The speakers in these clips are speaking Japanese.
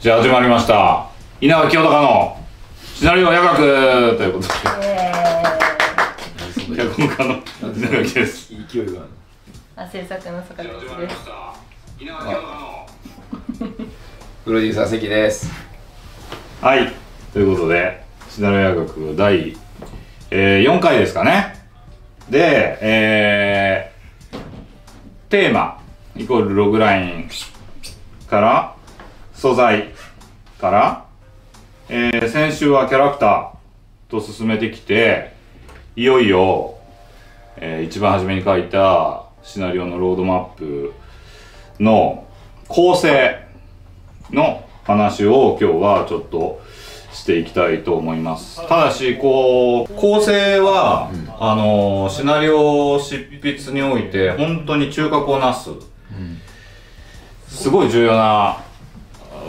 じゃあ始まりました。稲垣清隆のシナリオ夜学。ということで。脚本家の稲垣です。勢いがある。あ制作の坂口です。た。稲垣清隆の。プロデューサー関です。はい。ということでシナリオ夜学第、えー、4回ですかね。でえー、テーマイコールログラインから素材から、えー先週はキャラクターと進めてきていよいよ、えー一番初めに書いたシナリオのロードマップの構成の話を今日はちょっとしていきたいと思います。ただしこう構成は、あのシナリオ執筆において本当に中核をなす、すごい重要な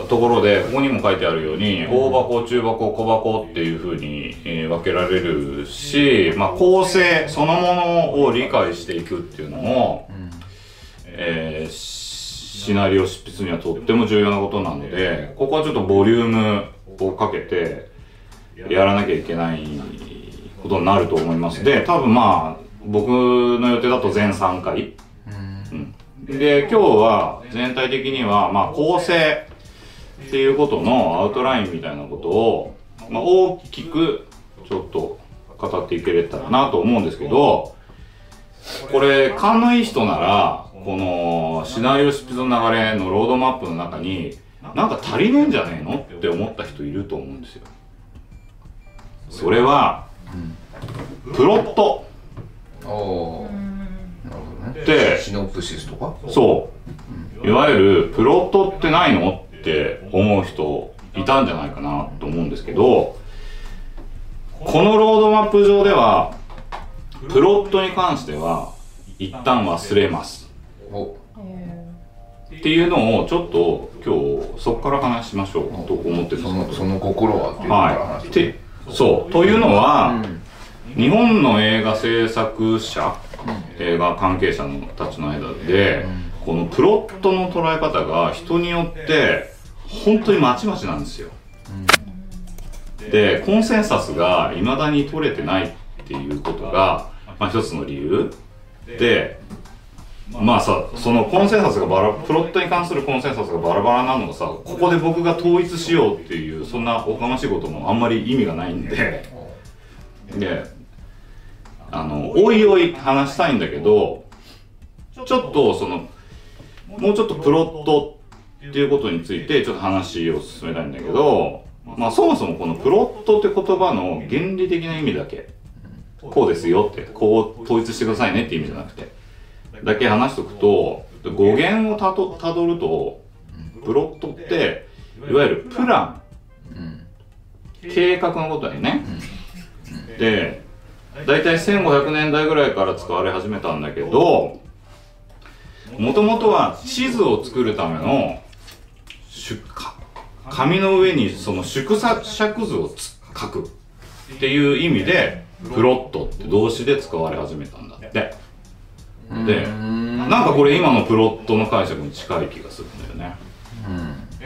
ところでここにも書いてあるように大箱中箱小箱っていうふうに、えー分けられるし、まあ、構成そのものを理解していくっていうのも、えーシナリオ執筆にはとっても重要なことなのでここはちょっとボリュームをかけてやらなきゃいけないことになると思います。で多分まあ僕の予定だと全3回、うん。で今日は全体的にはまあ構成っていうことのアウトラインみたいなことを、まあ、大きくちょっと語っていけれたらなと思うんですけどこれ勘のいい人ならこのシナリオ執筆の流れのロードマップの中になんか足りねえんじゃねえの？って思った人いると思うんですよ。それは、プロット。なるほどね。でシノプシスとか？そう。いわゆるプロットってないの？って思う人いたんじゃないかなと思うんですけどこのロードマップ上ではプロットに関しては一旦忘れます。お。っていうのをちょっと今日そこから話しましょうと思ってるんですそのその心はっていうのから話はい。てそう。というのは、日本の映画制作者、映画関係者のたちの間で、このプロットの捉え方が人によって本当にまちまちなんですよ。で、コンセンサスが未だに取れてないっていうことが、まあ一つの理由。で、まあさ、そのコンセンサスがバラ、プロットに関するコンセンサスがバラバラなのをさ、ここで僕が統一しようっていう、そんなおかましいこともあんまり意味がないんで、で、あの、おいおい話したいんだけど、ちょっとその、もうちょっとプロットっていうことについてちょっと話を進めたいんだけど、まあそもそもこのプロットって言葉の原理的な意味だけ、こうですよって、こう統一してくださいねって意味じゃなくて、だけ話しとくと、語源をたどたどると、プロットって、いわゆるプラン、計画のことだよね。で、大体1500年代ぐらいから使われ始めたんだけど、もともとは地図を作るための、紙の上にその縮尺図をつ書くっていう意味で、プロットって動詞で使われ始めたんだって。で、なんかこれ今のプロットの解釈に近い気がするんだよね。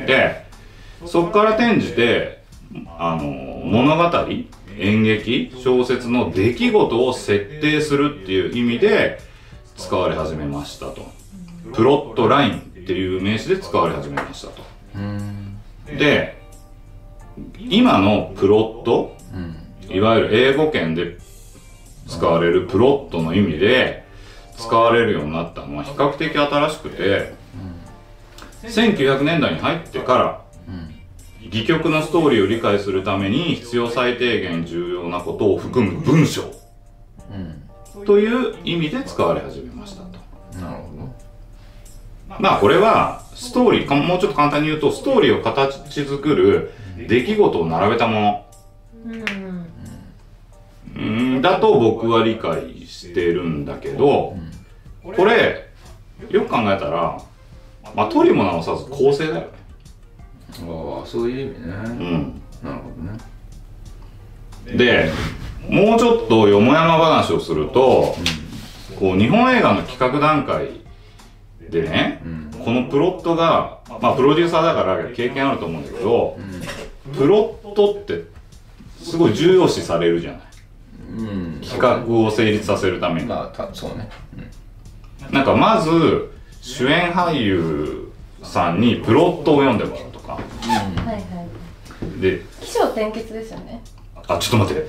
で、そこから転じて、あの、物語、演劇、小説の出来事を設定するっていう意味で使われ始めましたと。プロットラインっていう名詞で使われ始めましたと。で、今のプロット、いわゆる英語圏で使われるプロットの意味で使われるようになったのは比較的新しくて、1900年代に入ってから、戯曲のストーリーを理解するために必要最低限重要なことを含む文章という意味で使われ始めました。まあこれはストーリーか、もうちょっと簡単に言うと、ストーリーを形作る出来事を並べたもの。うんだと僕は理解してるんだけど、これ、よく考えたら、まあ、取りも直さず構成だよね。ああそういう意味ねうん。なるほどねで、もうちょっとよもやま話をすると、こう、日本映画の企画段階でね、このプロットがまあプロデューサーだから経験あると思うんだけど、プロットってすごい重要視されるじゃない。うん。企画を成立させるために。まあたそうね。なんかまず主演俳優さんにプロットを読んでもらうとか。はいはい。で起承転結ですよね。あちょっと待って。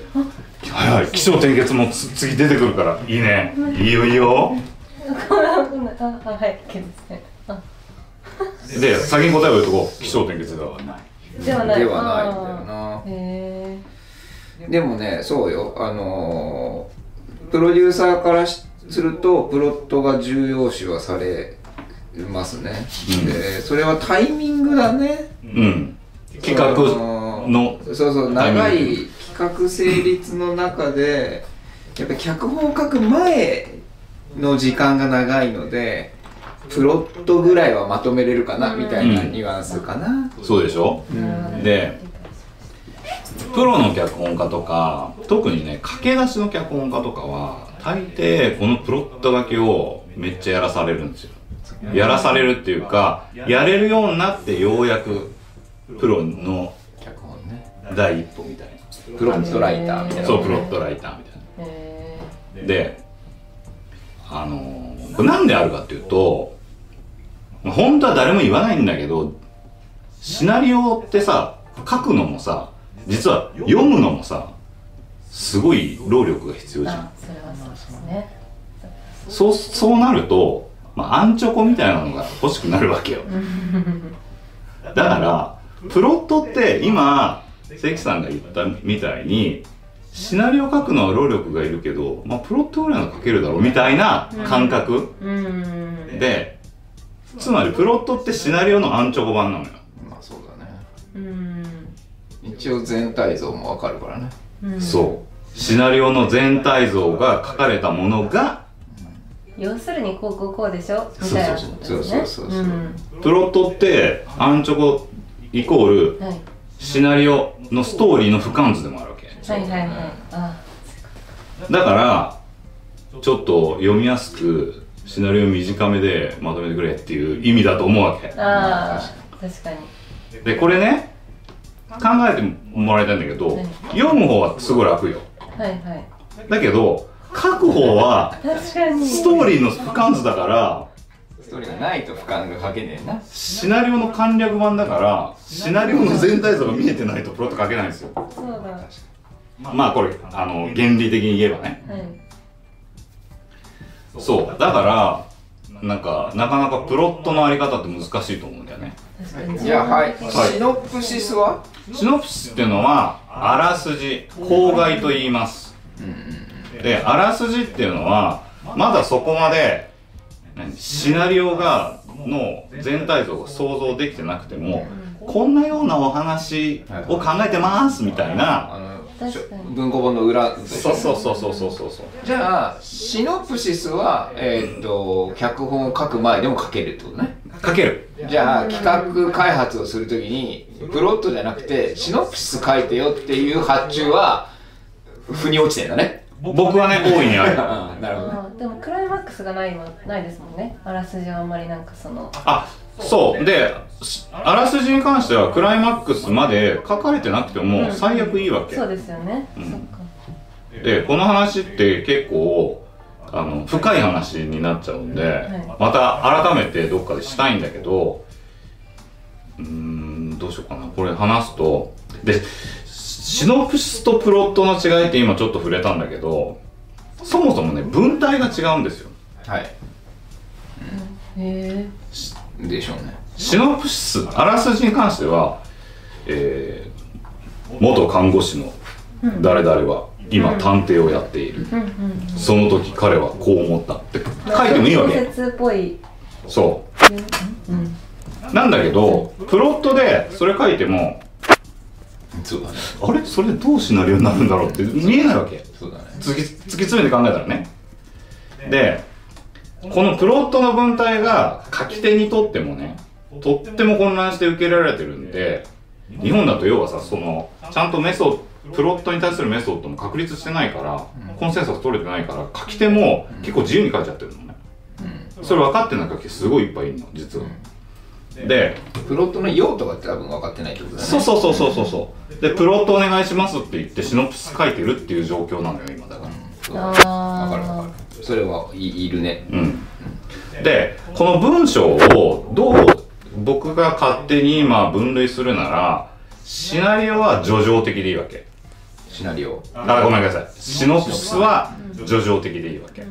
はいはい。起承転結もつ次出てくるから。いいね。いいよいいよこれはこんなああはい結ですねあで先に答えを言うとこう。起承転結ではないではない。ではないんだよな。へでもねそうよ。あのープロデューサーからしするとプロットが重要視はされますね、うん。でそれはタイミングだね。うん。企画の。そうそう長い企画成立の中でやっぱり脚本を書く前の時間が長いのでプロットぐらいはまとめれるかなみたいなニュアンスかな、そうでしょ？ーでプロの脚本家とか特にね駆け出しの脚本家とかは大抵このプロット書きをめっちゃやらされるんですよ。やらされるっていうかやれるようになってようやくプロの脚本ね第一歩みたいプロットライターみたいな。なそうプロットライターみたいへなであのーこれなんであるかっていうと本当は誰も言わないんだけどシナリオってさ書くのもさ実は読むのもさすごい労力が必要ーじゃん。そうそうなると、まあ、アンチョコみたいなのが欲しくなるわけよ。だからプロットって今関さんが言ったみたいにシナリオ書くのは労力がいるけど、まあ、プロットぐらいの書けるだろうみたいな感覚。うん。でつまりプロットってシナリオのアンチョコ版なのよ。まあそうだね。うん。一応全体像もわかるからね。うん。そう。シナリオの全体像が書かれたものが要するにこうこうこうでしょ？みたいなそうそうそうそう。うん。プロットってアンチョコイコールはい。シナリオのストーリーの俯瞰図でもあるはいはいはい。あだからちょっと読みやすくシナリオ短めでまとめてくれっていう意味だと思うわけ。あー確かに。でこれね考えてもらいたいんだけどはい読む方はすごい楽よ。はいはい。だけど書く方は確かに。ストーリーの俯瞰図だからストーリーがないと俯瞰が書けねえな。シナリオの簡略版だからシナリオの全体像が見えてないとプロット書けないんですよ。そうだはまあこれあの原理的に言えばね。い。そう。だからなんかなかなかプロットのあり方って難しいと思うんだよね。じゃあはい、はい。シノプシスは？シノプシスっていうのはあらすじ口外と言います。であらすじっていうのはまだそこまで何シナリオがの全体像が想像できてなくてもこんなようなお話を考えてますみたいな文庫本の裏そうそうそうそうそうそうそうじゃあシノプシスはえーっと脚本を書く前でも書けるってことね。書ける。じゃあ企画開発をするときにプロットじゃなくてシノプシス書いてよっていう発注は腑に落ちてんだね。僕はね大いにある。あ なるほどね。でもクライマックスがないはないですもんね。あらすじはあんまりなんかその。あそう。でしあらすじに関してはクライマックスまで書かれてなくても最悪いいわけ。そうですよね、うん。でこの話って結構あの深い話になっちゃうんで、い。また改めてどっかでしたいんだけどうーんどうしようかな。これ話すとでシノプシスとプロットの違いって今ちょっと触れたんだけどそもそもね文体が違うんですよ。はい。へえでしょうね。シノプシスあらすじに関しては、えー元看護師の誰々は今探偵をやっている、その時彼はこう思ったって。書いてもいいわけ。小説っぽい。そうんう。なんだけどプロットでそれ書いてもそうだね。あれ？それでどうシナリオになるんだろうって見えないわけ。そうだね。突き突き詰めて考えたらね。でこのプロットの文体が書き手にとってもねとっても混乱して受け入れられてるんで日本だと要はさそのちゃんとメソッドプロットに対するメソッドも確立してないから、コンセンサス取れてないから書き手も結構自由に書いちゃってるのね、それ分かってない書き手すごいいっぱいいるの実は、でプロットの用途が多分分かってないってことだね。そうそうそうそうそうそう。でプロットお願いしますって言ってシノプス書いてるっていう状況なのよ今だから。そう。だねあー。分かる分かるそれはいいるね。うん。でこの文章をどう僕が勝手に今分類するならシナリオは叙情的でいいわけ。シナリオ？あごめんなさい。シノプスは叙情的でいいわけ。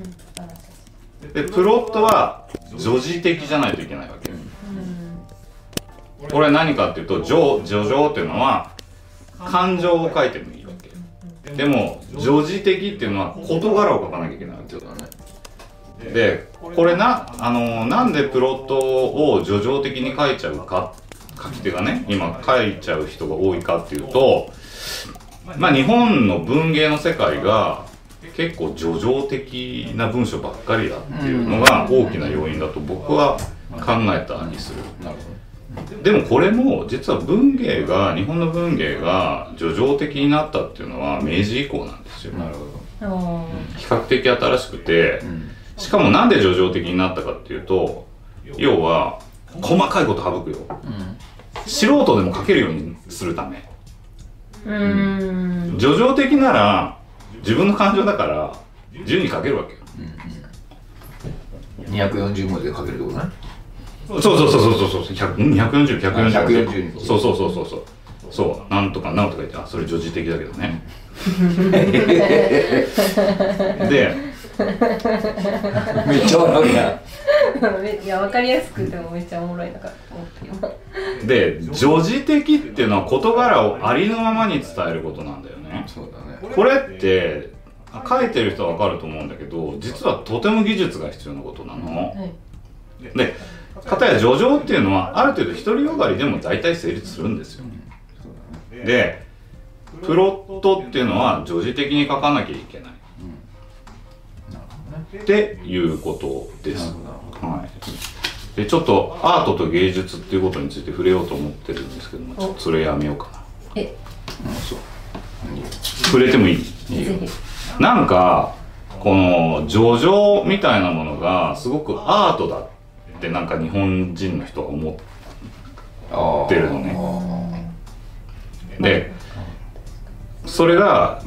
でプロットは叙事的じゃないといけないわけ。これ何かっていうと叙叙情っていうのは感情を書いてもいいわけ。でも叙事的っていうのは事柄を書かなきゃいけないわけ。だねでこれなあのなんでプロットを叙情的に書いちゃうか書き手がね今書いちゃう人が多いかっていうとまあ日本の文芸の世界が結構叙情的な文章ばっかりだっていうのが大きな要因だと僕は考えたりする。でもこれも実は文芸が日本の文芸が叙情的になったっていうのは明治以降なんですよ。どなるほど。比較的新しくてうんしかもなんで叙情的になったかっていうと要は細かいこと省くよ。うん素人でも書けるようにするため。うーん。叙情的なら自分の感情だから自由に書けるわけよ。240文字で書けるってことね。そうそうそうそうそうそう。100ん240 140 140そうそうそうそうそう。そう。なんとかなんとか言ってあそれ叙事的だけどね。で めっちゃ笑うや いや分かりやすくてもめっちゃおもろいのかと思って今で叙事的っていうのは事柄をありのままに伝えることなんだよね。そうだね。これって書いてる人は分かると思うんだけど実はとても技術が必要なことなの。はい。で片や叙情っていうのはある程度独りよがりでも大体成立するんですよ。でプロットっていうのは叙事的に書かなきゃいけないっていうことです。はい。でちょっとアートと芸術っていうことについて触れようと思ってるんですけどもちょっとそれやめようかな。え。うんそう。触れてもいい？ぜひ。なんかこの叙情みたいなものがすごくアートだってなんか日本人の人は思あってるのね。あでそれが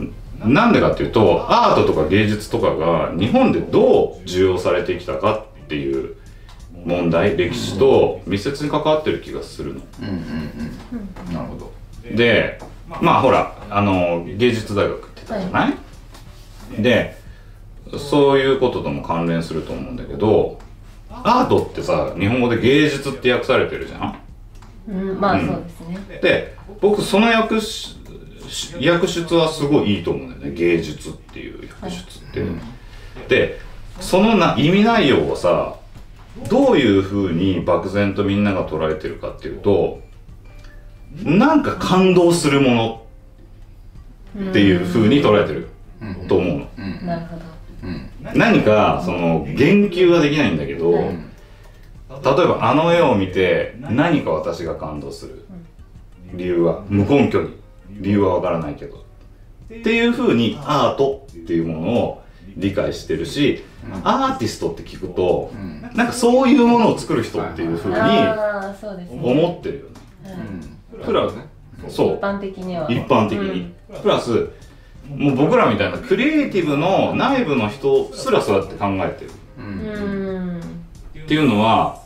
なんでかっていうとアートとか芸術とかが日本でどう受容されてきたかっていう問題歴史と密接に関わってる気がするの。うんうんうん。なるほど。でまあほらあの芸術大学って言ったじゃない、でそういうこととも関連すると思うんだけどアートってさ日本語で芸術って訳されてるじゃん？うんまあうん。そうですね。で僕その訳し訳出はすごいいいと思うんだよね。芸術っていう訳出って、でそのな意味内容をさどういうふうに漠然とみんなが捉えてるかっていうとなんか感動するものっていうふうに捉えてるうんと思うの。うん。なるほど。うん何かその言及はできないんだけど、はい。例えばあの絵を見て何か私が感動する。理由は無根拠に理由はわからないけど。っていうふうにアートっていうものを理解してるしアーティストって聞くとうん。なんかそういうものを作る人っていうふうに思ってるよね。うん。プラスそう。一般的には。一般的に、プラスもう僕らみたいなクリエイティブの内部の人すらそうやって考えてる。ううん。んっていうのは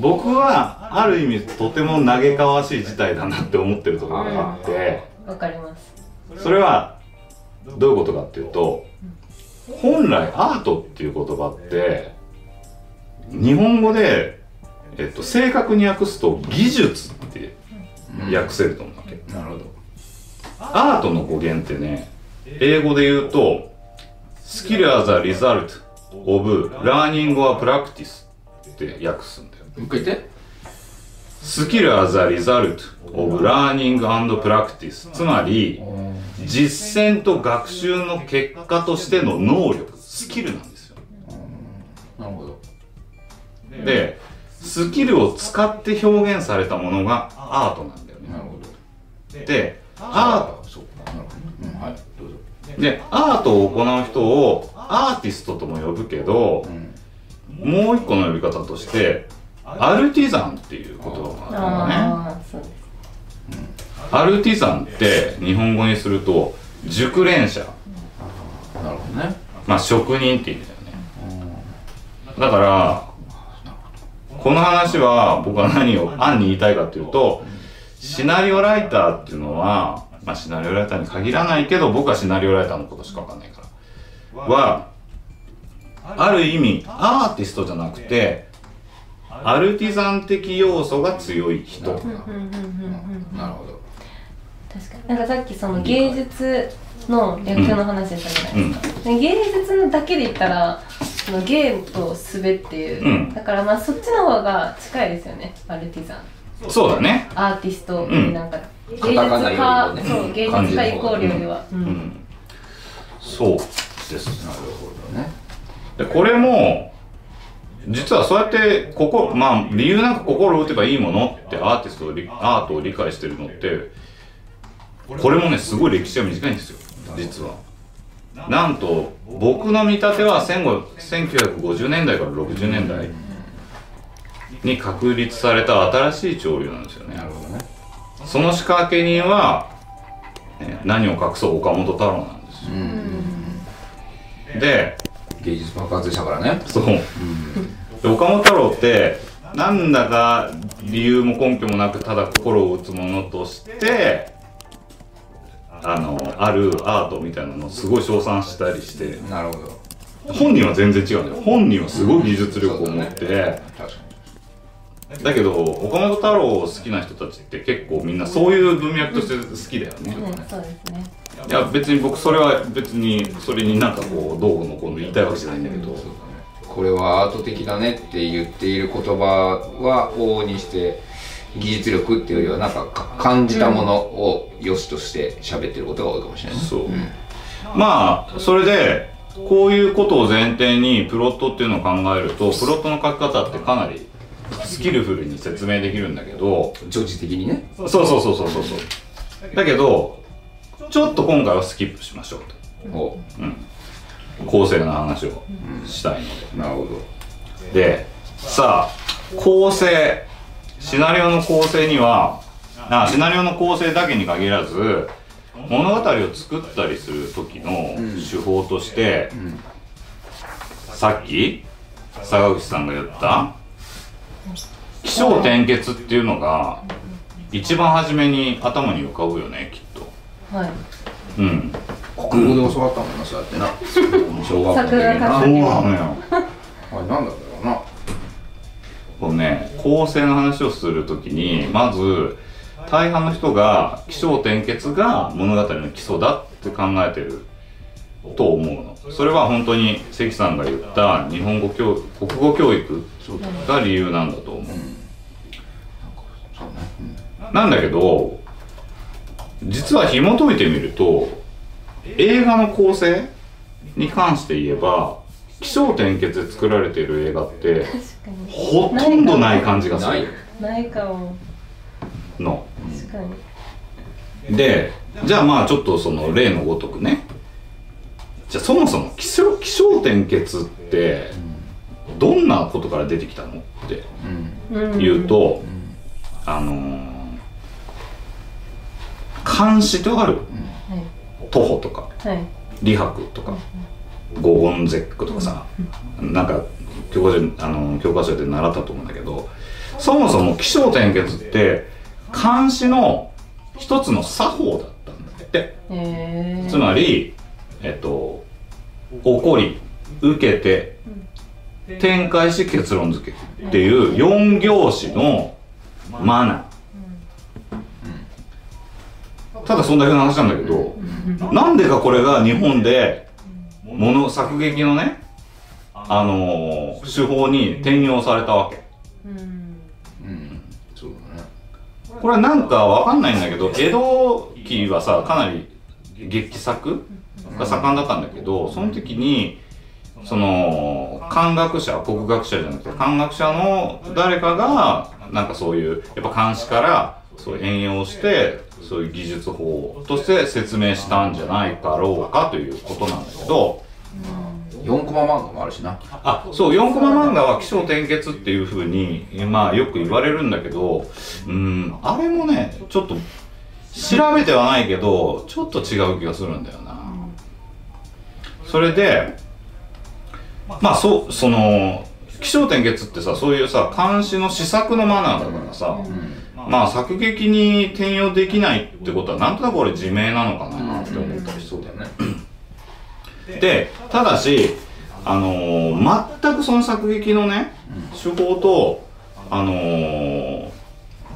僕はある意味とても嘆かわしい事態だなって思ってるところがあってわかります。それはどういうことかっていうと本来アートっていう言葉って日本語で、えっと、正確に訳すと技術って訳せると思うわけ。なるほど。アートの語源ってね英語で言うと Skill as a result of learning or practice って訳すんだよ。もう一回言ってスキル as a result of learning and practice つまり実践と学習の結果としての能力スキルなんですよ。なるほど。でスキルを使って表現されたものがアートなんだよね。なるほど。でアあそうかなるほど。うんはいどうぞ。ーでアートを行う人をアーティストとも呼ぶけどうん。もう一個の呼び方としてアアルティザンっていう言葉があるんだね。アルティザンって日本語にすると熟練者。なるほどね。まあ職人って意味だよね。だからこの話は僕は何を案に言いたいかっていうとシナリオライターっていうのは、まあ、シナリオライターに限らないけど僕はシナリオライターのことしかわかんないから。はある意味アーティストじゃなくてアルティザン的要素が強い人。うんうんうんうんなるほど。確かに。なんかさっきその芸術の略の話したじゃないですか、で芸術のだけで言ったらその芸とすべっていう、うん。だからまあそっちの方が近いですよねアルティザンそうだね。アーティストん。なんか芸術カタカナより家、もねそう芸術家イコールよりは、ううん。ん。そうです。なるほどね。でこれも実はそうやってここまあ理由なく心を打てばいいものってアーティストアートを理解してるのってこれもねすごい歴史が短いんですよ。実は。なんと僕の見立ては戦後1950年代から60年代に確立された新しい潮流なんですよね。なるほどね。その仕掛け人は、ね何を隠そう岡本太郎なんですよ。で芸術爆発したからね。そう、で岡本太郎ってなんだか理由も根拠もなくただ心を打つものとしてあのあるアートみたいなのをすごい称賛したりして。なるほど。本人は全然違うんだよ本人はすごい技術力を持って、そうだね確かだけど岡本太郎を好きな人たちって結構みんなそういう文脈として好きだよね、うんそうですねいや別に僕それは別にそれになんかこうどうのこうの言いたいわけじゃないんだけど。これはアート的だねって言っている言葉は往々にして技術力っていうよりはなんかか感じたものを良しとして喋ってることが多いかもしれないね。そう、まあそれでこういうことを前提にプロットっていうのを考えるとプロットの書き方ってかなりスキルフルに説明できるんだけど。常時的にね。そうそうそうそうそうそう。だけどちょっと今回はスキップしましょうと、お。うん、構成の話をしたいので、なるほど。でさあ構成。シナリオの構成にはあシナリオの構成だけに限らず物語を作ったりする時の手法として、さっき坂口さんが言った起承転結っていうのが一番初めに頭に浮かぶよねきっとはい。うん。国語で教わったもんなそうやってな。小学校の時にな。そう家なのよ。れなんだろうな。こうね構成の話をするときにまず大半の人が起承転結が物語の基礎だって考えてると思うの。それは本当に関さんが言った日本語教国語教育が理由なんだと思う、そうね。なんだけど実は紐解いてみると映画の構成に関して言えば起承転結で作られている映画ってほとんどない感じがすない。るないかも。の。確かに。でじゃあまあちょっとその例のごとくね。じゃあそもそも起承起承転結ってどんなことから出てきたのってうん。うん言うと、あのー漢詩とある？はい徒歩とかはい。李白とか五言絶句とかさ。なんか教科書あの教科書で習ったと思うんだけどそもそも起承転結って漢詩の一つの作法だったんだって。へえつまりえっと起こり受けて展開し結論付けっていう4行詞のマナーただそんだけの話なんだけどなんでかこれが日本でもの作劇のねあのー手法に転用されたわけ。うん。うん。そうだね。これはなんかわかんないんだけど江戸期はさかなり劇作が盛んだったんだけどその時にその漢学者国学者じゃなくて漢学者の誰かがなんかそういうやっぱ漢詩からそう援用してそういう技術法として説明したんじゃないかろうかということなんだけど。4コマ漫画もあるしな。あそう4コマ漫画は起承転結っていうふうにまあよく言われるんだけどうんあれもねちょっと調べてはないけどちょっと違う気がするんだよな、それでまあそうその起承転結ってさそういうさ監視の施策のマナーだからさ、まあ作劇に転用できないってことはなんとなく俺自明なのかなって思ったりそうだよね。でただしあのー全くその作劇のね手法とあのー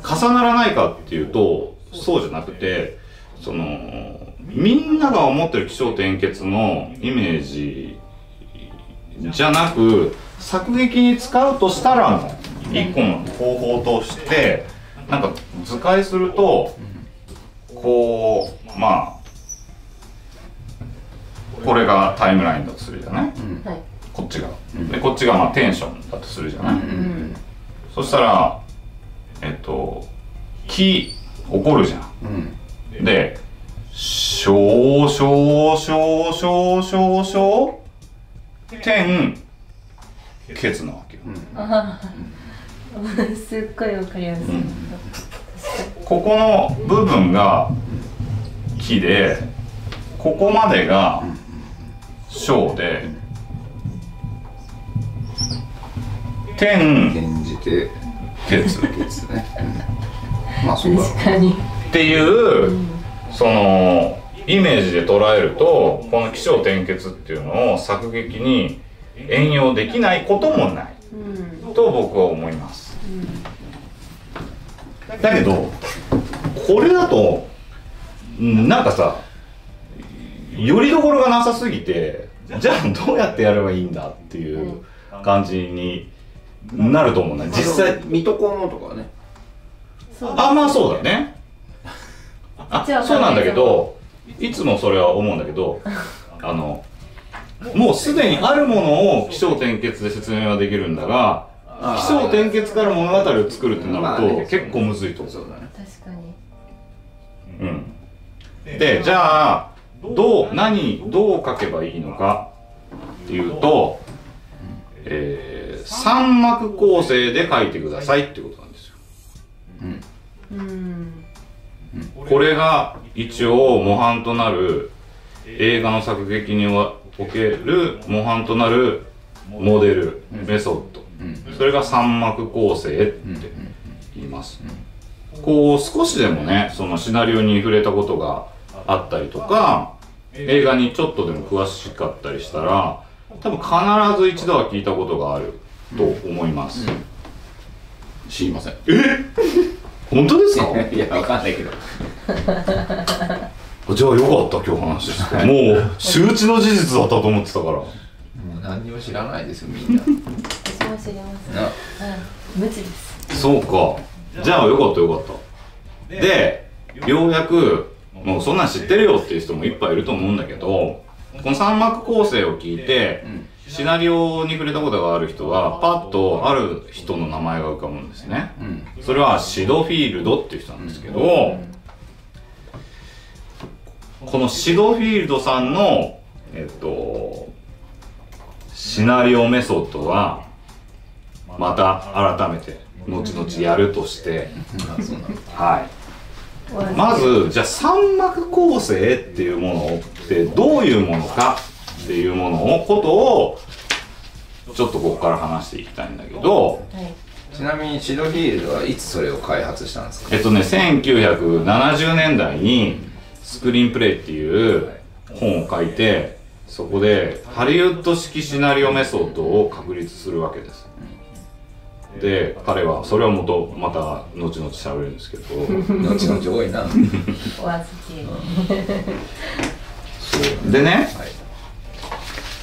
重ならないかっていうとそうじゃなくてそのみんなが思ってる起承転結のイメージじゃなく作劇に使うとしたらの一個の方法としてなんか図解するとこうまあこれがタイムラインだとするじゃない？はい。こっちが。でこっちがまあテンションだとするじゃない？うんそしたらえっと起起こるじゃん。うん。で小小小小小小点ケツなわけよあーすっごいわかりやすい、ここの部分が木でここまでが小で点転じてケツケツね、うん。まあそうっていうそのイメージで捉えるとこの起承転結っていうのを作劇に援用できないこともない。うん。と僕は思いますだけどこれだとうんなんかさよりどころがなさすぎてじゃあどうやってやればいいんだっていう感じになると思うな実際。水戸黄門とかはね。あまあそうだね。あそうなんだけどいつもそれは思うんだけどあのもうすでにあるものを起承転結で説明はできるんだがあー起承転結から物語を作るってなると、結構むずいと思そうだね確かにうん、でじゃあどう何どう書けばいいのかっていうと、えー、三幕構成で書いてくださいってことなんですようんこれが一応模範となる映画の作劇における模範となるモデル、メソッド、それが三幕構成って言います、こう少しでもねそのシナリオに触れたことがあったりとか映画にちょっとでも詳しかったりしたら多分必ず一度は聞いたことがあると思います、知りません。本当ですか？いやわかんないけど。じゃあよかった今日話して。もう周知の事実だったと思ってたから。もう何にも知らないですよみんな私も知りますな。はい。無知です。そうか。じゃあよかったよかった。でようやくもうそんなん知ってるよっていう人もいっぱいいると思うんだけどこの三幕構成を聞いてうん。シナリオに触れたことがある人はパッとある人の名前が浮かぶんですね。うん。それはシドフィールドっていう人なんですけど、このシドフィールドさんのえっとシナリオメソッドはまた改めて後々やるとして、はい、まずじゃあ三幕構成っていうものってどういうものかっていうものをことをちょっとここから話していきたいんだけど、はいちなみにシドフィールドはいつそれを開発したんですか？えっとね、1970年代にスクリーンプレイっていう本を書いて、そこでハリウッド式シナリオメソッドを確立するわけです。で、彼は、それはもと、また後々喋るんですけど、後々多いな。はいお預け。でね、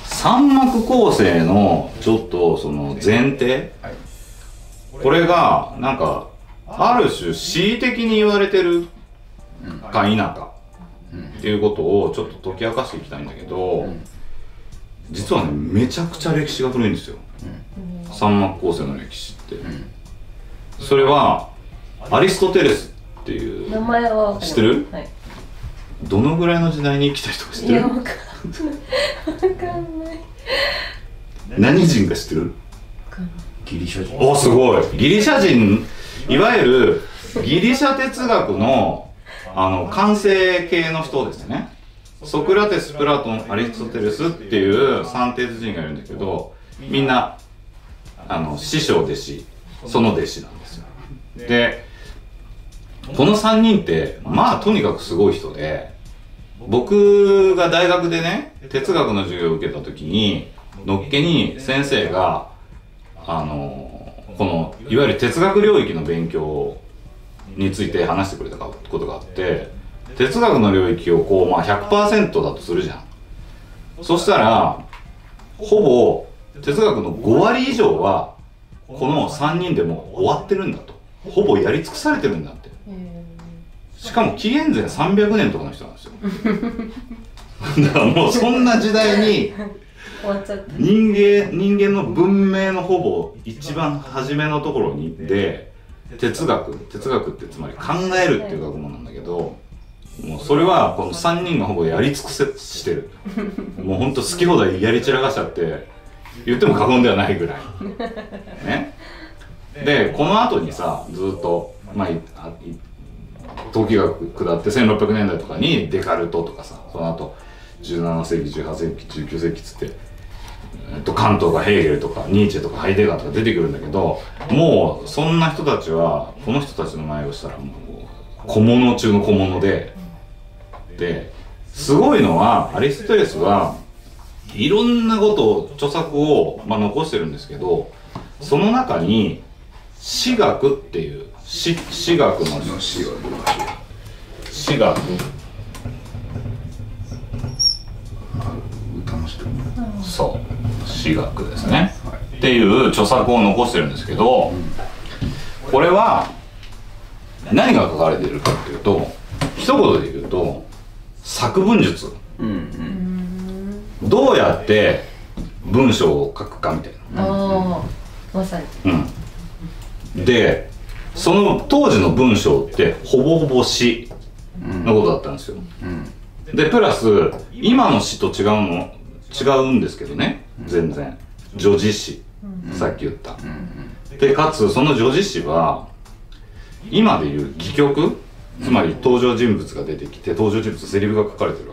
三幕構成のちょっとその前提、はいこれがなんかある種恣意的に言われてるか否かっていうことをちょっと解き明かしていきたいんだけど、実はねめちゃくちゃ歴史が古いんですよ、三幕構成の歴史って、それはアリストテレスっていう名前は知ってる？はい。どのぐらいの時代に生きた人か知ってる？いやわかんない。わかんない。何人か知ってる？ギリシャ人。おすごい。ギリシャ人いわゆるギリシャ哲学のあの完成形の人ですね。ソクラテスプラトンアリストテレスっていう三哲人がいるんだけどみんなあの師匠弟子その弟子なんですよ。でこの3人ってまあとにかくすごい人で僕が大学でね哲学の授業を受けた時にのっけに先生があのこのいわゆる哲学領域の勉強について話してくれたことがあって哲学の領域をこう、まあ、100%だとするじゃん。そしたらほぼ哲学の5割以上はこの3人でもう終わってるんだと。ほぼやり尽くされてるんだって。しかも紀元前300年とかの人なんですよ。だからもうそんな時代に人間人間の文明のほぼ一番初めのところにで哲学哲学ってつまり考えるっていう学問なんだけどもうそれはこの3人がほぼやり尽くせしてる。もうほんと好き放題やり散らかしちゃって言っても過言ではないぐらい。ね。でこの後にさずっとまあ時が下って1600年代とかにデカルトとかさその後17世紀18世紀19世紀っつってえっと、関東がヘーゲルとかニーチェとかハイデガーとか出てくるんだけどもうそんな人たちはこの人たちの前をしたらもう小物中の小物で。ですごいのはアリストテレスはいろんなことを著作を、まあ、残してるんですけどその中に私学っていう詩詩学のの死は詩学歌の人。そう。詩学ですね、っていう著作を残してるんですけど、これは何が書かれているかっていうと一言で言うと作文術。うんうんどうやって文章を書くかみたいな。ああまさに。うん、でその当時の文章ってほぼほぼ詩のことだったんですよ、でプラス今の詩と違うの違うんですけどね。全然。叙事詩、さっき言った、でかつその叙事詩は今でいう戯曲？つまり登場人物が出てきて登場人物セリフが書かれてるわけ。ですよ、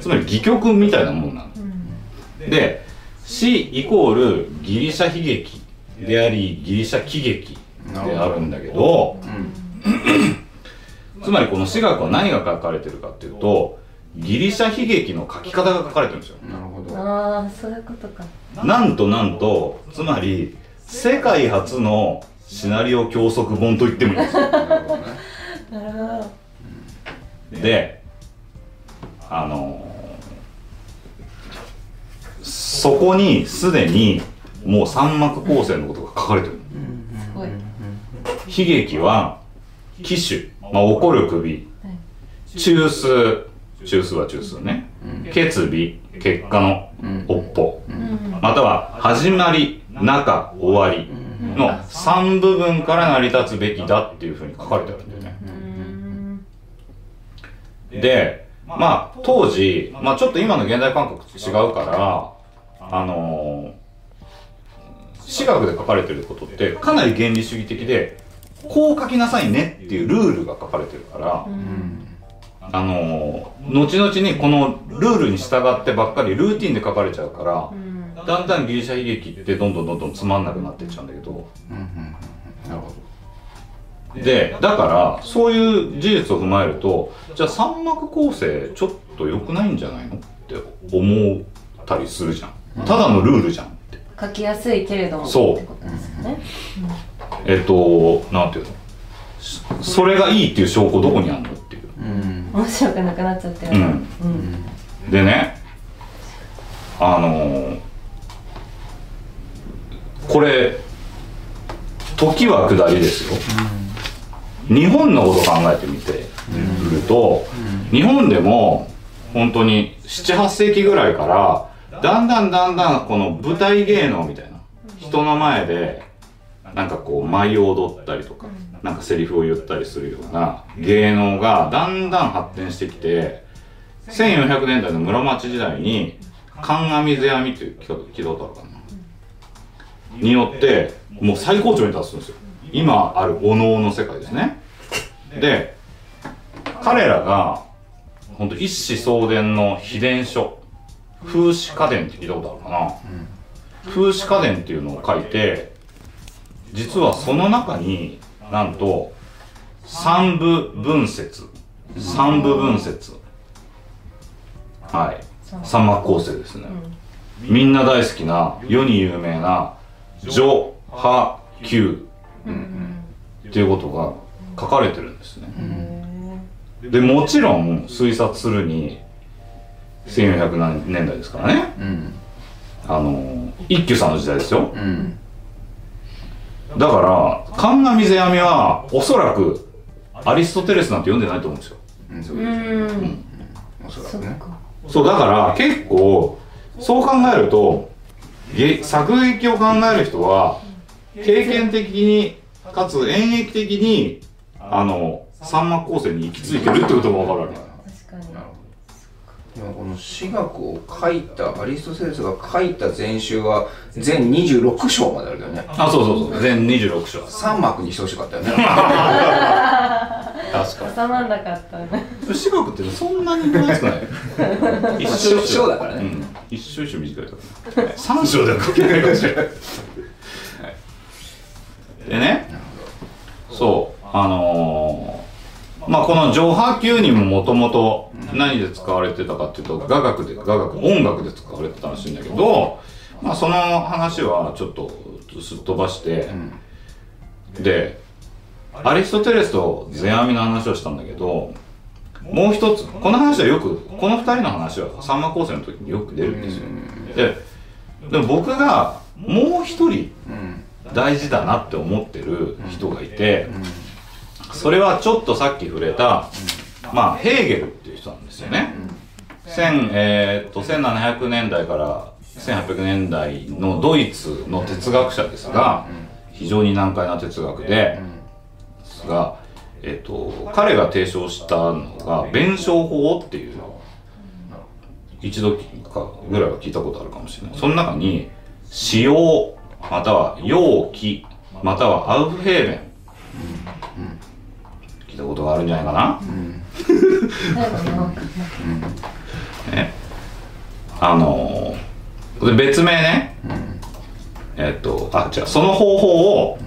つまり戯曲みたいなもんなの、で詩イコールギリシャ悲劇でありギリシャ喜劇であるんだけどつまりこの詩学は何が書かれてるかっていうとギリシャ悲劇の書き方が書かれてるんですよ。なるほど。ああそういうことか。なんとなんとつまり世界初のシナリオ教則本と言ってもいいんですよ。なるほどね。なるほどであのそこにすでにもう三幕構成のことが書かれてる。すごい悲劇は騎手、まあ、怒る首中枢中枢は中枢ね。決尾結果の尾っぽ。または始まり中終わりの3部分から成り立つべきだっていうふうに書かれてあるんだよね。でまあ当時、まあ、ちょっと今の現代感覚と違うからあのー私学で書かれてることってかなり原理主義的でこう書きなさいねっていうルールが書かれてるから、あのー後々にこのルールに従ってばっかりルーティンで書かれちゃうから、だんだんギリシャ悲劇ってどんどんどんどんつまんなくなっていっちゃうんだけどなるほどでだからそういう事実を踏まえるとじゃあ三幕構成ちょっと良くないんじゃないのって思ったりするじゃん。ただのルールじゃんって。書きやすいけれども。そう。ってことですよね。えっとなんていうの？しそれがいいっていう証拠どこにあるのっていう。うん。面白くなくなっちゃってるうん。うん。でねあのーこれ時は下りですよ、日本のこと考えてみてくると、日本でも本当に78世紀ぐらいからだんだんだんだんこの舞台芸能みたいな人の前でなんかこう舞を踊ったりとか、なんかセリフを言ったりするような芸能がだんだん発展してきて1400年代の室町時代に観阿弥世阿弥っていう聞いた聞いたことあるかなによってもう最高潮に達するんですよ今あるお能の世界ですね。で彼らが本当一子相伝の秘伝書。風刺家伝って聞いたことあるかな、風刺家伝っていうのを書いて実はその中になんと三部分説三部分説はい。三幕構成ですね、みんな大好きな世に有名な序波九っていうことが書かれてるんですね、でもちろん推察するに1400年代ですからね。うん。あの一休さんの時代ですよ。うん。だから観阿弥世阿弥はおそらくアリストテレスなんて読んでないと思うんですよ。うんそううですん。おそらくね。だから結構そう考えるとげ作劇を考える人は経験的にかつ演劇的にあの三幕構成に行き着いてるってことが分かるわけ。確かに。なるほど今この私学を書いたアリストテレスが書いた全集は全26章まであるけどね。あそうそうそう。全26章。3幕にしてほしかったよね。確か収まんなかったね。に私学ってそんなに少ない。一章章だからね。うん。一章一章短いから。三章では書けないかもしれないでね。そう。あのー、まあこの上波級にももともと何で使われてたかっていうと雅楽で雅楽音楽で使われてたらしいんだけどまあその話はちょっとすっ飛ばして、でアリストテレスと世阿弥の話をしたんだけどもう一つこの話はよくこの二人の話は三幕構成の時によく出るんですよ。ででも僕がもう一人うん大事だなって思ってる人がいてそれはちょっとさっき触れたまあヘーゲルっていう人なんですよね。千えーっと1700年代から1800年代のドイツの哲学者ですが非常に難解な哲学でですが、えっと彼が提唱したのが弁証法っていう一度かぐらいは聞いたことあるかもしれない。その中に使用または容器またはアウフヘーベン。聞いたことがあるんじゃないかな、ね、あのーで別名ね、えっとあ違う。その方法を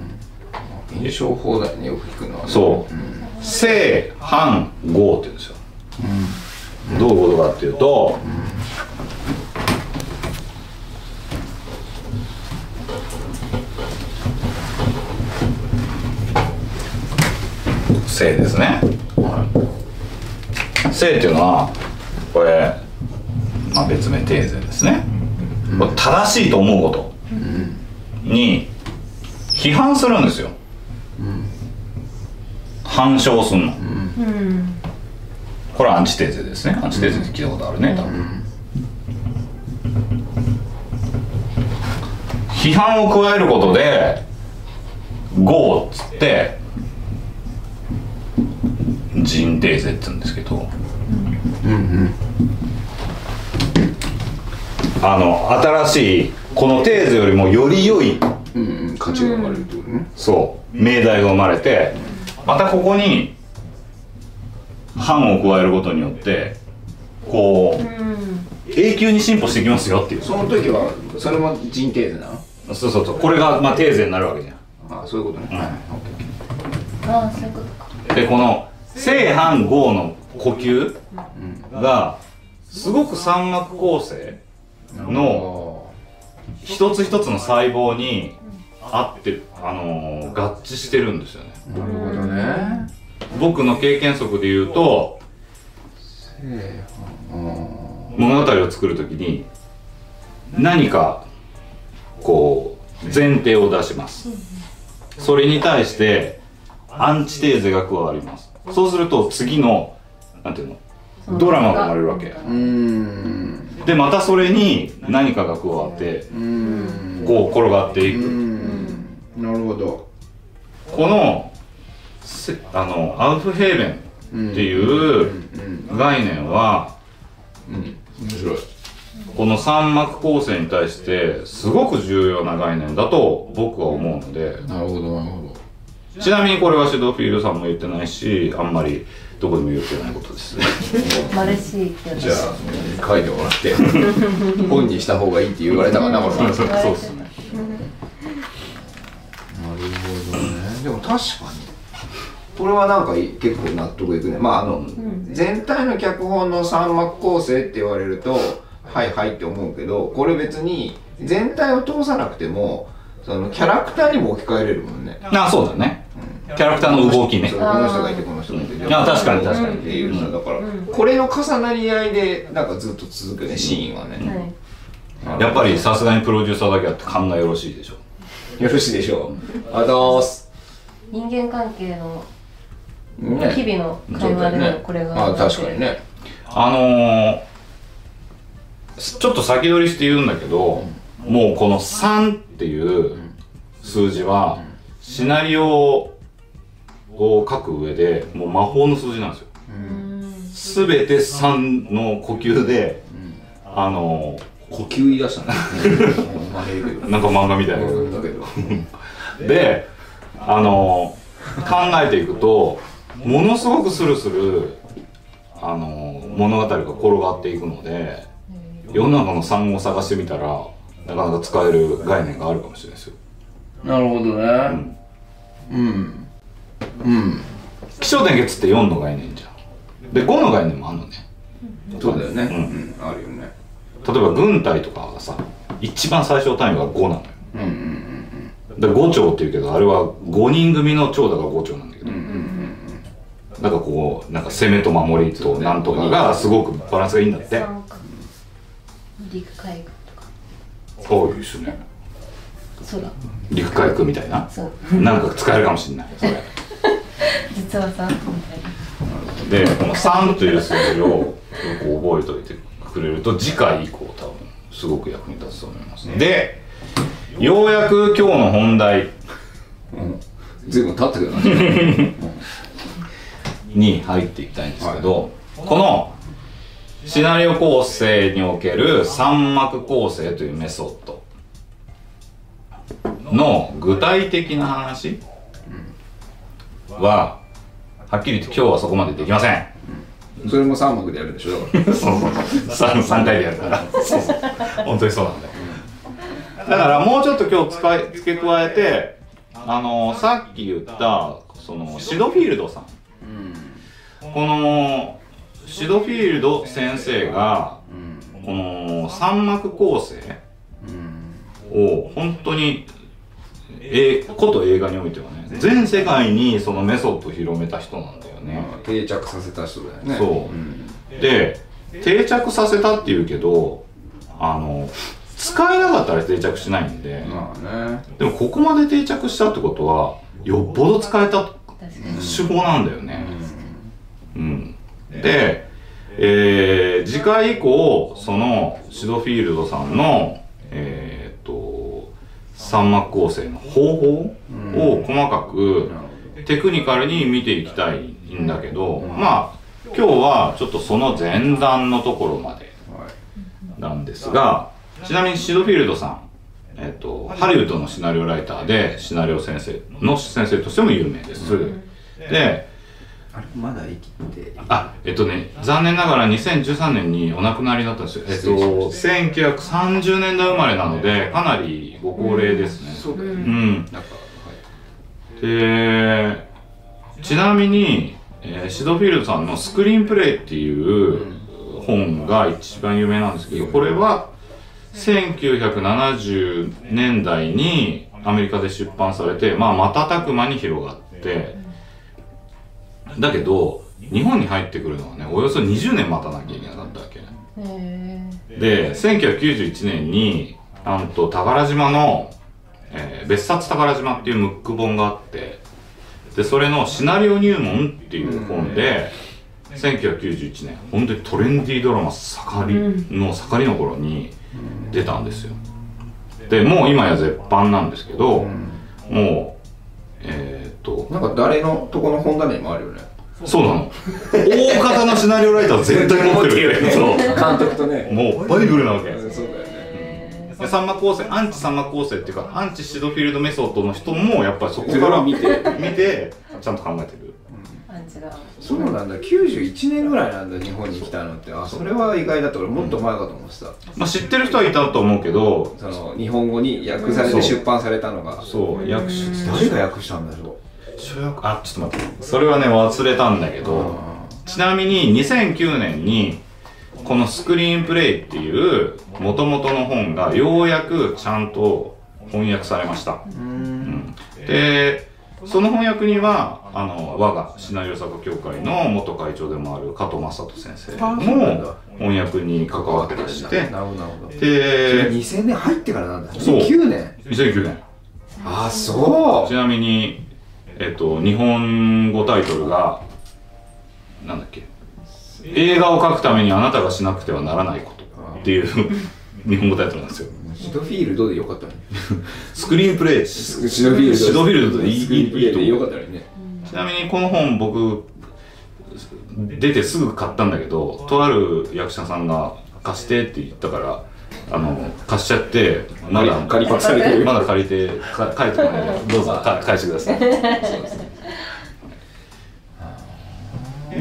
印象法だよね。よく聞くのはね。そう。正反合って言うんですよ、どういうことかっていうと、正ですね、正っていうのはこれ、まあ、別名テーゼですね、これ正しいと思うこと。に批判するんですよ、反証すんの、うん。これはアンチテーゼですね。アンチテーゼって聞いたことあるね多分、批判を加えることで「ゴー」っつって人テーゼって言うんですけど、あの新しいこのテーゼよりもより良いうんうん価値が生まれるってことね。そう命題が生まれてまたここに反を加えることによってこううん。永久に進歩していきますよっていう。その時はそれも人テーゼなの？そうそうそう。これがまあテーゼになるわけじゃあそういうことね、うん。はいああそういうことか。んでこの正反合の呼吸がすごく三幕構成の一つ一つの細胞に合ってあのー合致してるんですよね。なるほどね。僕の経験則で言うと物語を作るときに何かこう前提を出します。それに対してアンチテーゼが加わりますそうすると次のなんていうの？ドラマが生まれるわけ。うーん。でまたそれに何かが加わってうーん。こう転がっていうくん。なるほど。このせあのアウフヘーベンっていう概念は面白い。ここの三幕構成に対してすごく重要な概念だと僕は思うので。なるほどなるほどちなみにこれはシドフィールさんも言ってないしあんまりどこでも言ってないことです。ね マルシーってじゃあ書いてもらって 本にした方がいいって言われたかなこれなるそうそうですね。ほどね。でも確かに。これはなんかい結構納得いくね。まああの、全体の脚本の三幕構成って言われるとはいはいって思うけどこれ別に全体を通さなくてもそのキャラクターにも置き換えれるもんね。あそうだねキャラクターの動きね。この人がいてこの人がいてあ確かに確かに。っていうさだからこれの重なり合いでなんかずっと続くねシーンはね、はい。やっぱりさすがにプロデューサーだけあって勘がよろしいでしょよろしいでしょう。あどうす。人間関係のね。日々の会話でもこれがあ確かにね。あのー、ちょっと先取りして言うんだけど、もうこの3っていう数字は、シナリオを書く上でもう魔法の数字なんですよ。すべて3の呼吸で、あの呼吸言い出したね。ー、なんか漫画みたいな。だけどで、あのー、考えていくと、ものすごくスルスル、あのー、物語が転がっていくので、世の中の産を探してみたら、なかなか使える概念があるかもしれないですよ。なるほどね。うん。うん気象点結って4の概念じゃん。で、5の概念もあるのね。そうだよねんうんあるよね例えば軍隊とかがさ、一番最小単位が5なのよ。うんうんで5丁って言うけど、あれは5人組の長だから5丁なんだけど。なんかこう、なんか攻めと守りとなんとかがすごくバランスがいいんだって。陸海軍とかそうですね。そうだ陸海空みたいな。そうなんか使えるかもしれない。それ。実はさで、この3という数字をよく覚えておいてくれると、次回以降多分、すごく役に立つと思います。で、ようやく今日の本題ずいぶん経ったけどなに入っていきたいんですけど、このシナリオ構成における三幕構成というメソッドの具体的な話は、はっきり言って今日はそこまでできません。それも3幕でやるでしょそう そうそう。3, 三回でやるから。そうそう。本当にそうなんだよ。だからもうちょっと今日使い付け加えてあのさっき言ったそのシドフィールドさん、このシドフィールド先生が、この三幕構成を本当にえこと映画においてはね全世界にそのメソッドを広めた人なんだよね、定着させた人だよね。そう。で定着させたっていうけどあの使えなかったら定着しないんで、まあね。でもここまで定着したってことはよっぽど使えた手法なんだよね。うん、で、えー次回以降そのシドフィールドさんのえー三幕構成の方法を細かくテクニカルに見ていきたいんだけど、まあ今日はちょっとその前段のところまでなんですがちなみにシドフィールドさん、えっとハリウッドのシナリオライターでシナリオ先生の先生としても有名です、であれまだ生きてあえっとね残念ながら2013年にお亡くなりになったんですよえっと1930年代生まれなのでかなりご高齢ですね。そうだよね。うん。なん。かでちなみに、えーシドフィールドさんの「スクリーンプレイ」っていう本が一番有名なんですけどこれは1970年代にアメリカで出版されて、まあ、瞬く間に広がってだけど日本に入ってくるのはねおよそ20年待たなきゃいけなかったわけへで1991年になんと宝島の、えー別冊宝島っていうムック本があってでそれのシナリオ入門っていう本で、1991年本当にトレンディードラマ盛りの盛りの頃に出たんですよ。でもう今や絶版なんですけど、もうえーっとなんか誰のとこの本棚にもあるよね。そうなの。大方のシナリオライターは絶対持ってるそう。監督とね。もうバイブルなわけ。うんそうだよね。でサンマ構成アンチサンマ構成っていうかアンチシドフィールドメソッドの人もやっぱりそこから見て。見てちゃんと考えてる。そうなんだ。91年ぐらいなんだ日本に来たのって。あそれは意外だった。俺もっと前かと思ってた。まあ知ってる人はいたと思うけどその日本語に訳されて出版されたのが。そう。訳し誰が訳したんだろ主役あちょっと待って。それはね忘れたんだけうどちなみに2009年にこのスクリーンプレイっていう元々の本がようやくちゃんと翻訳されました、ううん。ん、でその翻訳にはあの我がシナリオ作家協会の元会長でもある加藤正人先生も翻訳に関わってらして。なるほどなるほど。で2000年入ってからなんだ。そう。9年2009年あそちなみに、えっと、日本語タイトルが、なんだっけ、映画を描くためにあなたがしなくてはならないことっていう日本語タイトルなんですよ。うシドフィールドでよかったのスクリーンプレイ。ちシドフィールドシドフィールドでいいスクリーンプレイでいいとよかったねなみにこの本僕、出てすぐ買ったんだけど、とある役者さんが貸してって言ったから、あの、貸しちゃって、まだ、借りパクされてるまだ借りて、か帰ってこないので、どうぞか返してください。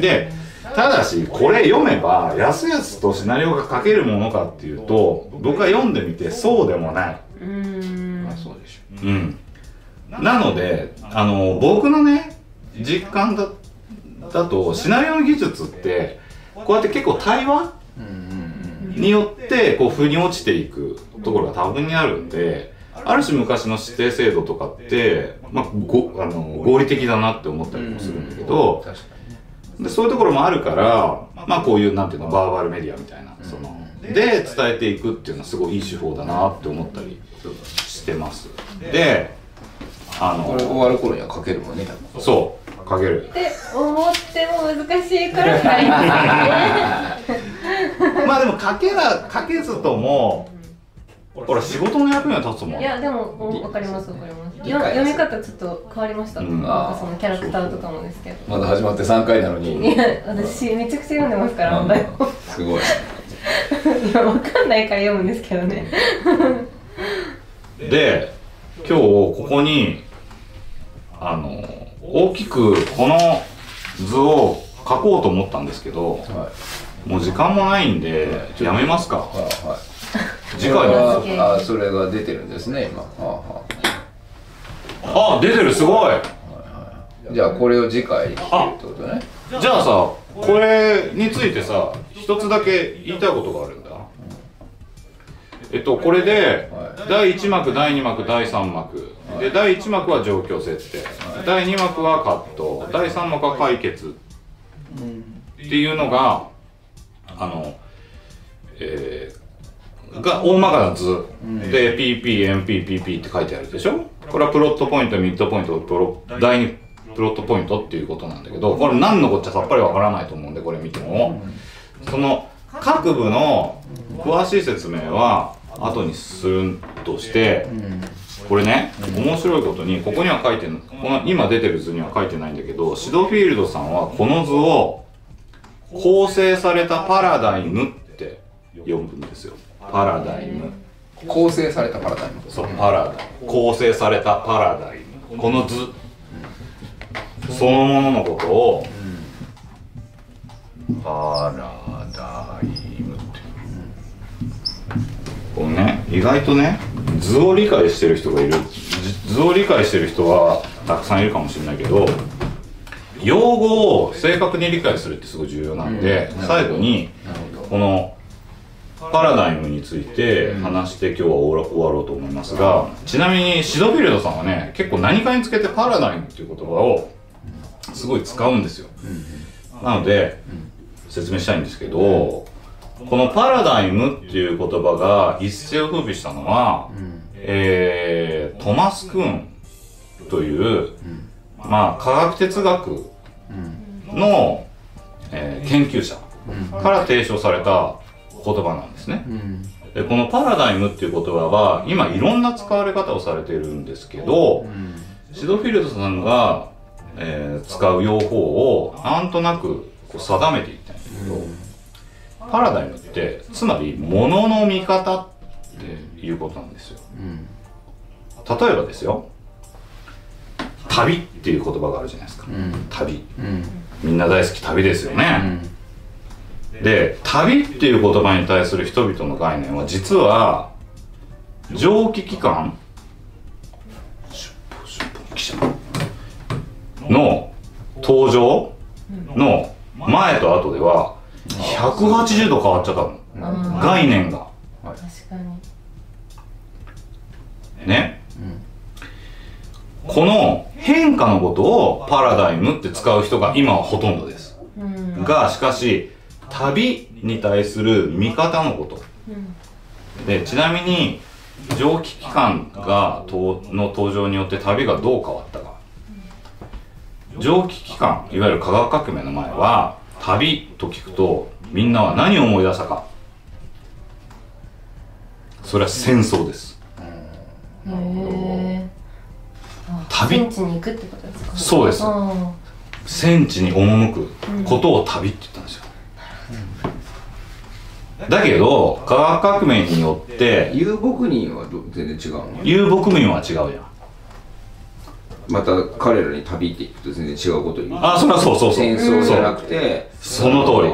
で、ただし、これ読めば、やすやすとシナリオが書けるものかっていうと、僕は読んでみて、そうでもない。うーんまあそうでしょうん。なので、あの、僕のね、実感だ、だと、シナリオの技術って、こうやって結構対話によって、こう、腑に落ちていくところが多分にあるんで、ある種昔の指定制度とかって、まあ、ご、あの、合理的だなって思ったりもするんだけど、でそういうところもあるから、まあこういう、なんていうの、バーバルメディアみたいな、その、で、伝えていくっていうのはすごいいい手法だなって思ったりしてます。で、あにこれ終の、わる頃には書けるもんねそう、かける。って思っても難しいから書いてまあでも、かけら、かけずとも、ほら、仕事の役には立つもん。いやでもおわかりますわかります。読み方ちょっと変わりました、うん。なんかそのキャラクターとかもですけど。まだ始まって3回なのに。いや私めちゃくちゃ読んでますから問題をすごい。い やわかんないから読むんですけどね。で、今日ここに、あの、大きくこの図を書こうと思ったんですけど、はいもう時間もないんで、やめますか。はいはい次回。はあそれが出てるんですね今はあはあ、出てる、すごい。あじゃあこれを次回聞けるってことねじゃあさ、これについてさ、一つだけ言いたいことがあるんだ。えっと、これで、はい第1幕、第2幕、第3幕。で、第1幕は状況設定。第2幕はカット。第3幕は解決。っていうのが、あの、えー、が大まかな図。で、PP、MP、PP って書いてあるでしょ？これはプロットポイント、ミッドポイント、プロ、第2プロットポイントっていうことなんだけど、これ何のこっちゃさっぱりわからないと思うんで、これ見ても。その、各部の詳しい説明は後にするとして、これね、面白いことに、ここには書いてんこの今出てる図には書いてないんだけど、シドフィールドさんはこの図を構成されたパラダイムって呼ぶんですよ。パラダイム。構成されたパラダイムそう、パラダイム。構成されたパラダイム。この図、そのもののことを、パラダイムって。このね、意外とね、図を理解してる人がいる。じ図を理解してる人はたくさんいるかもしれないけど、用語を正確に理解するってすごい重要なんで、うん。最後に、このパラダイムについて話して今日は終わ終わろうと思いますが、ちなみにシドフィールドさんはね、結構何かにつけてパラダイムっていう言葉をすごい使うんですよ。なので、説明したいんですけど、このパラダイムっていう言葉が一世を風靡したのは、えー、トマス・クーンという、まあ、科学哲学の、えー研究者から提唱された言葉なんですね。でこのパラダイムっていう言葉は今いろんな使われ方をされているんですけど、シドフィールドさんが、えー使う用法をなんとなくこう定めていったんだけど、パラダイムってつまり物の見方っていうことなんですよ。例えばですよ旅っていう言葉があるじゃないですか、旅。うん。みんな大好き旅ですよね、で旅っていう言葉に対する人々の概念は実は蒸気機関の登場の前と後では180度変わっちゃったの。うん概念が確かにね、この変化のことをパラダイムって使う人が今はほとんどです。うん。がしかし旅に対する見方のこと。うん。でちなみに蒸気機関がとの登場によって旅がどう変わったか。蒸気機関いわゆる科学革命の前は旅と聞くとみんなは何を思い出したか。それは戦争です。へえ旅。戦地に行くってことですか？そうです。あ戦地に赴くことを旅って言ったんですよ。だけど科学革命によって遊牧人はど全然違うの？遊牧民は違うじゃん。また彼らに旅って言うと全然違うこと言う。あそれはそうそうそう。戦争じゃなくてその通り。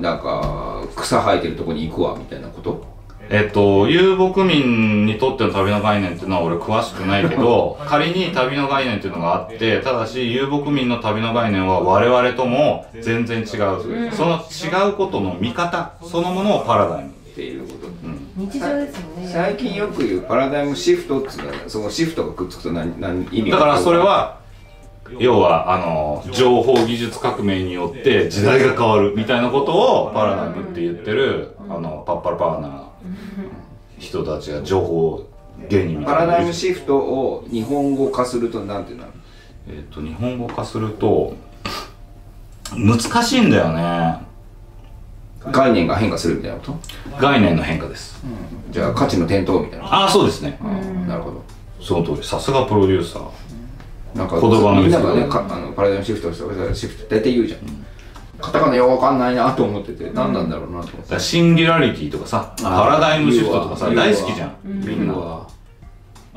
なんか草生えてるとこに行くわみたいなこと？えっと、遊牧民にとっての旅の概念っていうのは俺詳しくないけど、仮に旅の概念っていうのがあって、ただし遊牧民の旅の概念は我々とも全然違う。その違うことの見方、そのものをパラダイム。っていうこと。日常ですよね。最近よく言うパラダイムシフトっていうのはそのシフトがくっつくと何何意味がだからそれは、要は、あの、情報技術革命によって時代が変わるみたいなことをパラダイムって言ってる、あの、パッパラパーな人たちが情報芸人みたいなパラダイムシフトを日本語化するとなんてなるえっ、と、日本語化すると、難しいんだよね。概念が変化するみたいなこと？概念の変化です。じゃあ価値の転倒みたいなああ、そうですね。なるほどその通り。さすがプロデューサー。なんか言葉のみんながねかあのパラダイムシフトしたらシフト大体言うじゃん、カタカナよくわかんないなと思ってて何なんだろうなと思ってシンギュラリティとかさ、パラダイムシフトとかさ、大好きじゃん。みんな。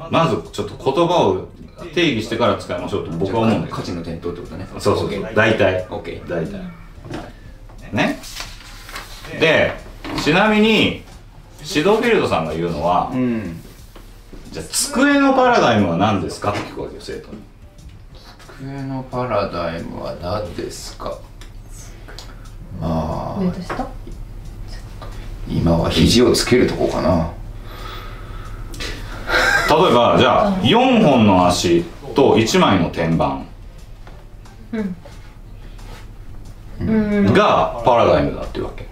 まず、ちょっと言葉を定義してから使いましょうと僕は思うんだけど価。値の転倒ってことねそうそうそう。大体。OK 大体。ね。で、ちなみに、シドフィールドさんが言うのは、うんじゃあ机のパラダイムは何ですかって聞くわけよ生徒に机のパラダイムは何ですか？まあ上と下？今は肘をつけるとこかな。例えばじゃあ4本の足と1枚の天板。うん。がパラダイムだっていうわけ。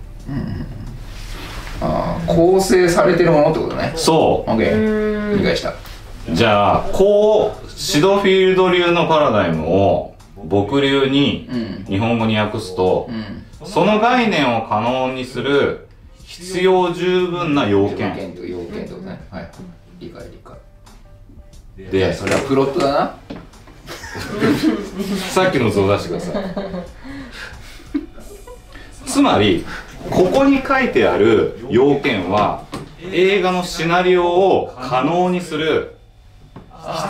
あー構成されてるものってことね。そ OK 理解した。うじゃあこうシドフィールド流のパラダイムを僕流にうん。日本語に訳すとうんその概念を可能にする必要十分な要要件件と要件とね。はい。理解理解。でそれはプロットだな。さっきの図を出してください。つまりここに書いてある要件は映画のシナリオを可能にする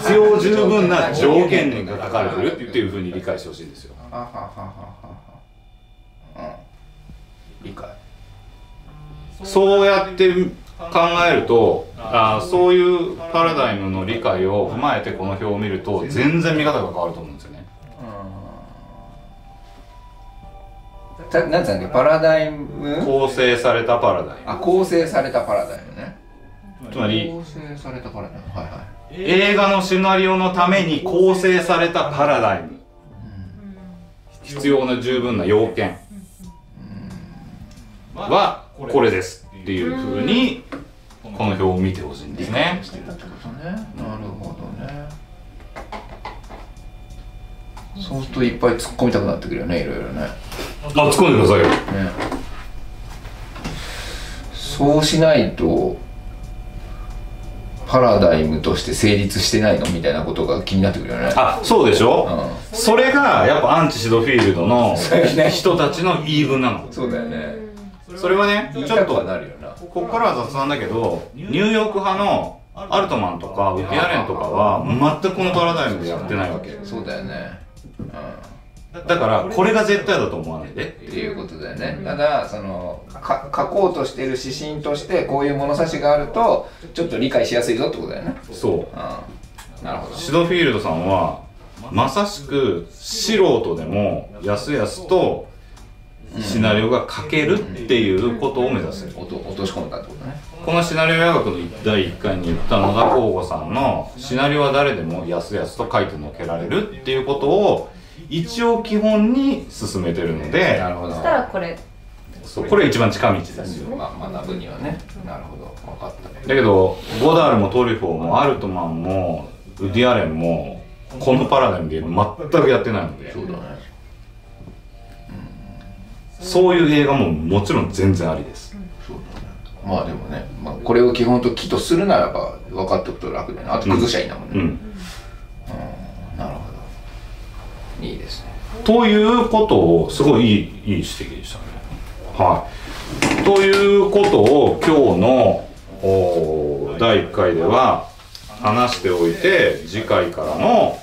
必要十分な条件が書かれてるっていうふうに理解してほしいんですよ。ははははは。うん理解。そうやって考えるとあーそういうパラダイムの理解を踏まえてこの表を見ると全然見方が変わると思うんですよね。たなんつうんだっけ？パラダイム？構成されたパラダイあ構成されたパラダイムね。ムつまり構成されたパラダイム。はいはい。映画のシナリオのために構成されたパラダイム。必要な十分な要件はこれですっていうふうにこの表を見てほしいんですね。ね。なるほどね。そうするといっぱい突っ込みたくなってくるよねいろいろね。あ突っ込んでくださいよ。ね。そうしないとパラダイムとして成立してないのみたいなことが気になってくるよね。あそうでしょ？うん。それがやっぱアンチシドフィールドの人たちの言い分なの。そうだよねそれはねちょっとなるよな。ここからは雑談だけどニューヨーク派のアルトマンとかウィアレンとかは全くこのパラダイムでやってないわけ。そうだよね。だからこれが絶対だと思わないで。っていうことだよね。ただそのか書こうとしてる指針としてこういう物差しがあるとちょっと理解しやすいぞってことだよね。そう。うん。なるほど。シドフィールドさんはまさしく素人でもやすやすとシナリオが書けるっていうことを目指す落と落とし込んだってことね。このシナリオ雅学の第1回に言った野田光吾さんのシナリオは誰でもやすやすと書いてのけられるっていうことを一応基本に進めてるのでなるほど。そしたらこれ。そうこれ一番近道ですよ。まあ、学ぶにはねなるほど分かっただけどゴダールもトリフォーもアルトマンもウディアレンもこのパラダイムで全くやってないのでそうだねそういう映画ももちろん全然ありです。そうだねまあでもね、まあ、これを基本と木とするならば分かっておくと楽だよねあと崩しゃいいんだもんね、うん。なるほど。いいですね。ということをすごいいいいい指摘でしたね。はい。ということを今日のお第1回では話しておいて次回からの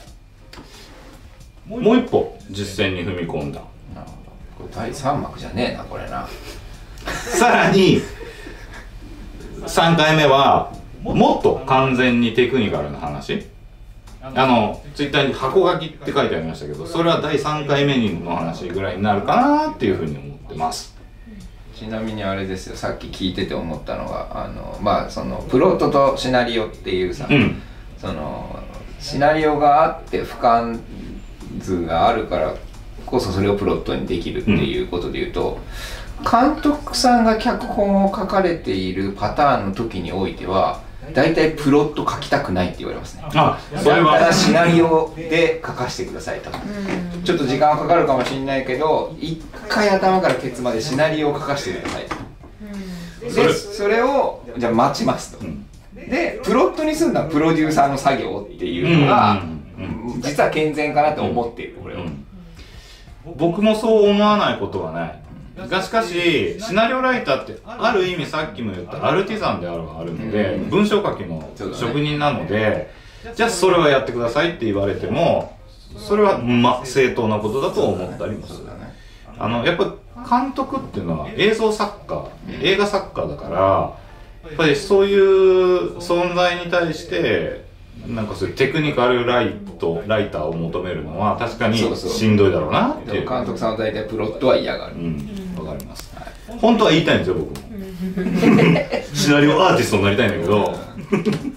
もう一歩実践に踏み込んだ第3幕じゃねえなこれな。さらに3回目はもっと完全にテクニカルな話。あのツイッターに箱書きって書いてありましたけどそれは第3回目の話ぐらいになるかなっていうふうに思ってます。ちなみにあれですよさっき聞いてて思ったのがあのまあそのプロットとシナリオっていうさ、うん。そのシナリオがあって俯瞰図があるからこそそれをプロットにできるっていうことで言うと、監督さんが脚本を書かれているパターンの時においては大体プロット書きたくないって言われますね。あそれだかは。らシナリオで書かせてくださいと。ちょっと時間はかかるかもしれないけど一回頭からケツまでシナリオを書かせてくださいと。それでそれをじゃあ待ちますと、ん。でプロットにするのはプロデューサーの作業っていうのが、うん。うん。実は健全かなと思っているこれを、うん僕もそう思わないことはない。がしかしシナリオライターってある意味さっきも言ったアルティザンであるはあるので、うん。文章書きの職人なので、じゃあそれはやってくださいって言われてもそれはま正当なことだと思ったりもする。ね。あのやっぱ監督っていうのは映像作家映画作家だからやっぱりそういう存在に対してなんかそういうテクニカルライトライターを求めるのは確かにしんどいだろうなっていう。監督さんは大体プロットは嫌がる、うん。わかります、本当は言いたいんですよ僕も。シナリオアーティストになりたいんだけど。なるほどね。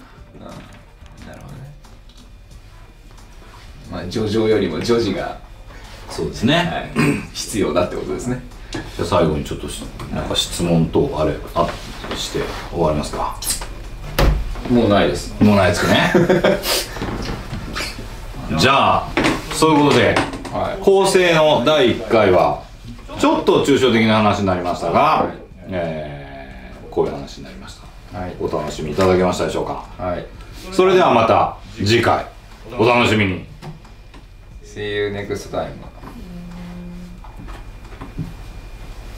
まあジョジョよりもジョジが、そうですね、はい、必要だってことですね。じゃあ最後にちょっとしなんか質問等あれあして終わりますかもうないです。もうないですかね。じゃあそういうことではい。構成の第1回はちょっと抽象的な話になりましたが、はい。えーこういう話になりました。はい。お楽しみいただけましたでしょうか？はい。それではまた次回。お楽しみに。See you next time